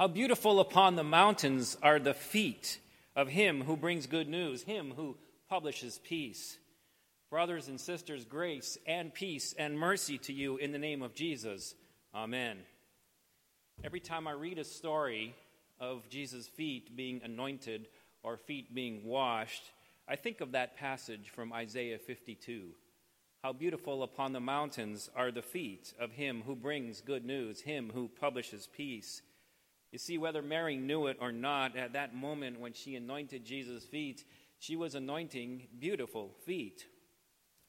How beautiful upon the mountains are the feet of him who brings good news, him who publishes peace. Brothers and sisters, grace and peace and mercy to you in the name of Jesus. Amen. Every time I read a story of Jesus' feet being anointed or feet being washed, I think of that passage from Isaiah 52. How beautiful upon the mountains are the feet of him who brings good news, him who publishes peace. You see, whether Mary knew it or not, at that moment when she anointed Jesus' feet, she was anointing beautiful feet.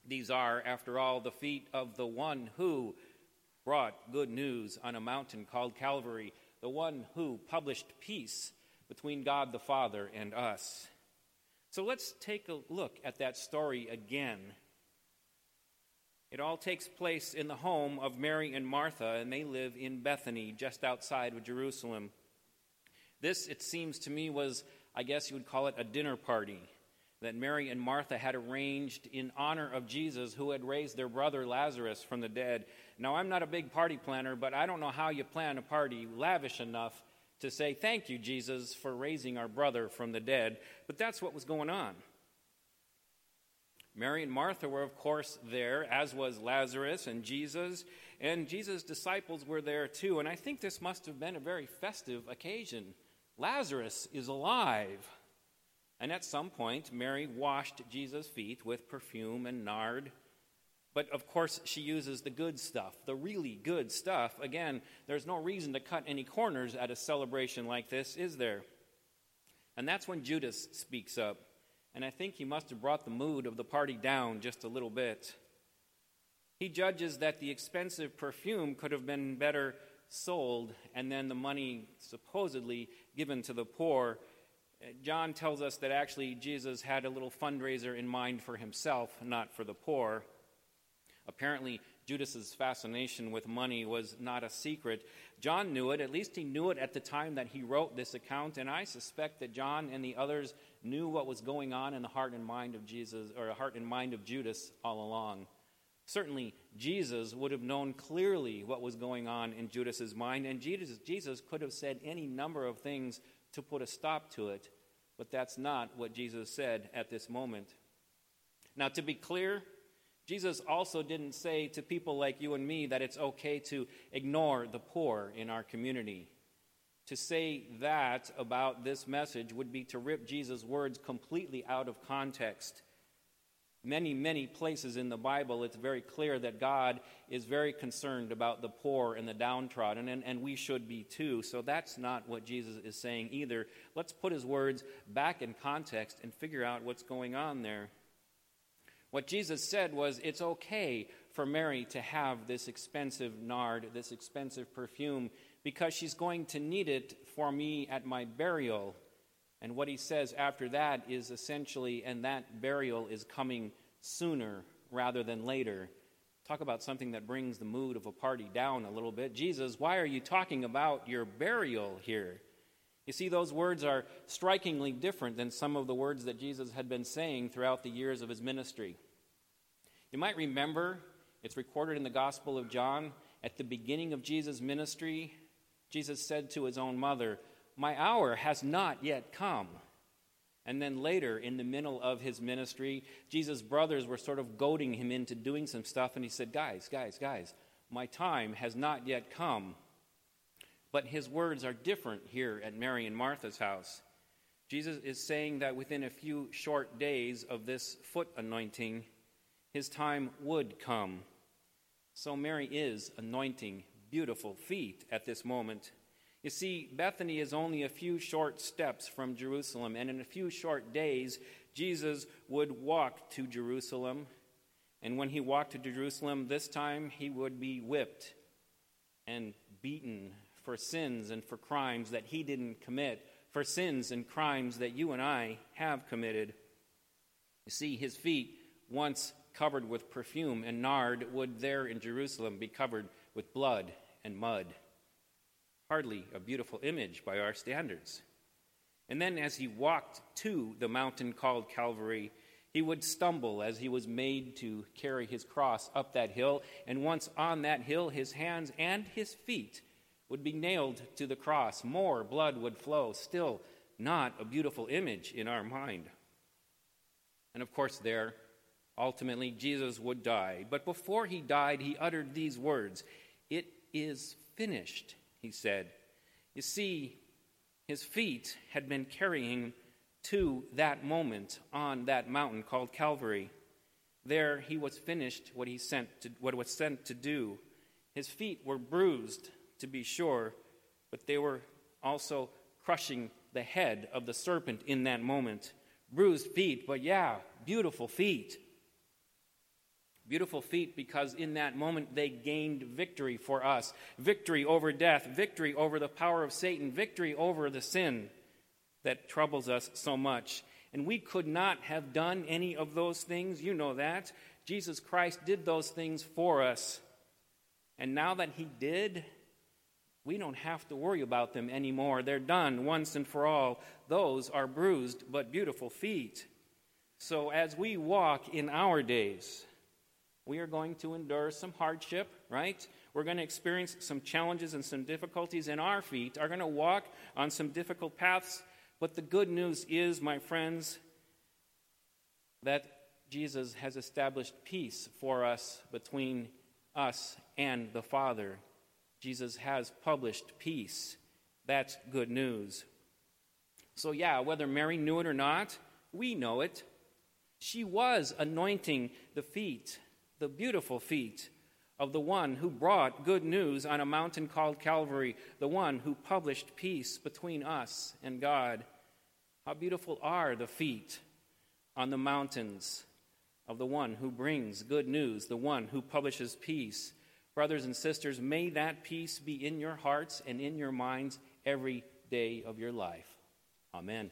These are, after all, the feet of the one who brought good news on a mountain called Calvary, the one who published peace between God the Father and us. So let's take a look at that story again. It all takes place in the home of Mary and Martha, and they live in Bethany, just outside of Jerusalem. This, it seems to me, was, I guess you would call it a dinner party that Mary and Martha had arranged in honor of Jesus, who had raised their brother Lazarus from the dead. Now, I'm not a big party planner, but I don't know how you plan a party lavish enough to say, Thank you, Jesus, for raising our brother from the dead. But that's what was going on. Mary and Martha were, of course, there, as was Lazarus and Jesus, and Jesus' disciples were there too. And I think this must have been a very festive occasion. Lazarus is alive. And at some point, Mary washed Jesus' feet with perfume and nard. But of course, she uses the good stuff, the really good stuff. Again, there's no reason to cut any corners at a celebration like this, is there? And that's when Judas speaks up and I think he must have brought the mood of the party down just a little bit. He judges that the expensive perfume could have been better sold and then the money supposedly given to the poor. Uh, John tells us that actually Jesus had a little fundraiser in mind for himself, not for the poor. Apparently, Judas's fascination with money was not a secret. John knew it, at least he knew it at the time that he wrote this account, and I suspect that John and the others knew what was going on in the heart and mind of Jesus, or heart and mind of Judas all along. Certainly, Jesus would have known clearly what was going on in Judas's mind, and Jesus, Jesus could have said any number of things to put a stop to it, but that's not what Jesus said at this moment. Now, to be clear, Jesus also didn't say to people like you and me that it's okay to ignore the poor in our community. To say that about this message would be to rip Jesus' words completely out of context. Many, many places in the Bible, it's very clear that God is very concerned about the poor and the downtrodden, and, and we should be too. So that's not what Jesus is saying either. Let's put his words back in context and figure out what's going on there. What Jesus said was, It's okay for Mary to have this expensive nard, this expensive perfume because she's going to need it for me at my burial. And what he says after that is essentially, and that burial is coming sooner rather than later. Talk about something that brings the mood of a party down a little bit. Jesus, why are you talking about your burial here? You see, those words are strikingly different than some of the words that Jesus had been saying throughout the years of his ministry. You might remember, it's recorded in the Gospel of John, at the beginning of Jesus' ministry, Jesus said to his own mother, My hour has not yet come. And then later, in the middle of his ministry, Jesus' brothers were sort of goading him into doing some stuff, and he said, Guys, guys, guys, my time has not yet come. But his words are different here at Mary and Martha's house. Jesus is saying that within a few short days of this foot anointing, his time would come. So Mary is anointing beautiful feet at this moment. You see, Bethany is only a few short steps from Jerusalem, and in a few short days, Jesus would walk to Jerusalem. And when he walked to Jerusalem, this time he would be whipped and beaten for sins and for crimes that he didn't commit, for sins and crimes that you and I have committed. You see, his feet, once covered with perfume and nard, would there in Jerusalem be covered with blood and mud. Hardly a beautiful image by our standards. And then, as he walked to the mountain called Calvary, he would stumble as he was made to carry his cross up that hill. And once on that hill, his hands and his feet would be nailed to the cross, more blood would flow. Still, not a beautiful image in our mind. And of course, there, ultimately, Jesus would die. But before he died, he uttered these words It is finished, he said. You see, his feet had been carrying to that moment on that mountain called Calvary. There he was finished what he sent to, what was sent to do. His feet were bruised, to be sure, but they were also crushing the head of the serpent in that moment. Bruised feet, but yeah, beautiful feet. Beautiful feet because in that moment they gained victory for us victory over death, victory over the power of Satan, victory over the sin that troubles us so much. And we could not have done any of those things. You know that. Jesus Christ did those things for us. And now that He did, we don't have to worry about them anymore. They're done once and for all. Those are bruised but beautiful feet. So as we walk in our days, we are going to endure some hardship, right? We're going to experience some challenges and some difficulties, and our feet are going to walk on some difficult paths but the good news is, my friends, that Jesus has established peace for us between us and the Father. Jesus has published peace. That's good news. So, yeah, whether Mary knew it or not, we know it. She was anointing the feet, the beautiful feet of the one who brought good news on a mountain called Calvary, the one who published peace between us and God. How beautiful are the feet on the mountains of the one who brings good news, the one who publishes peace. Brothers and sisters, may that peace be in your hearts and in your minds every day of your life. Amen.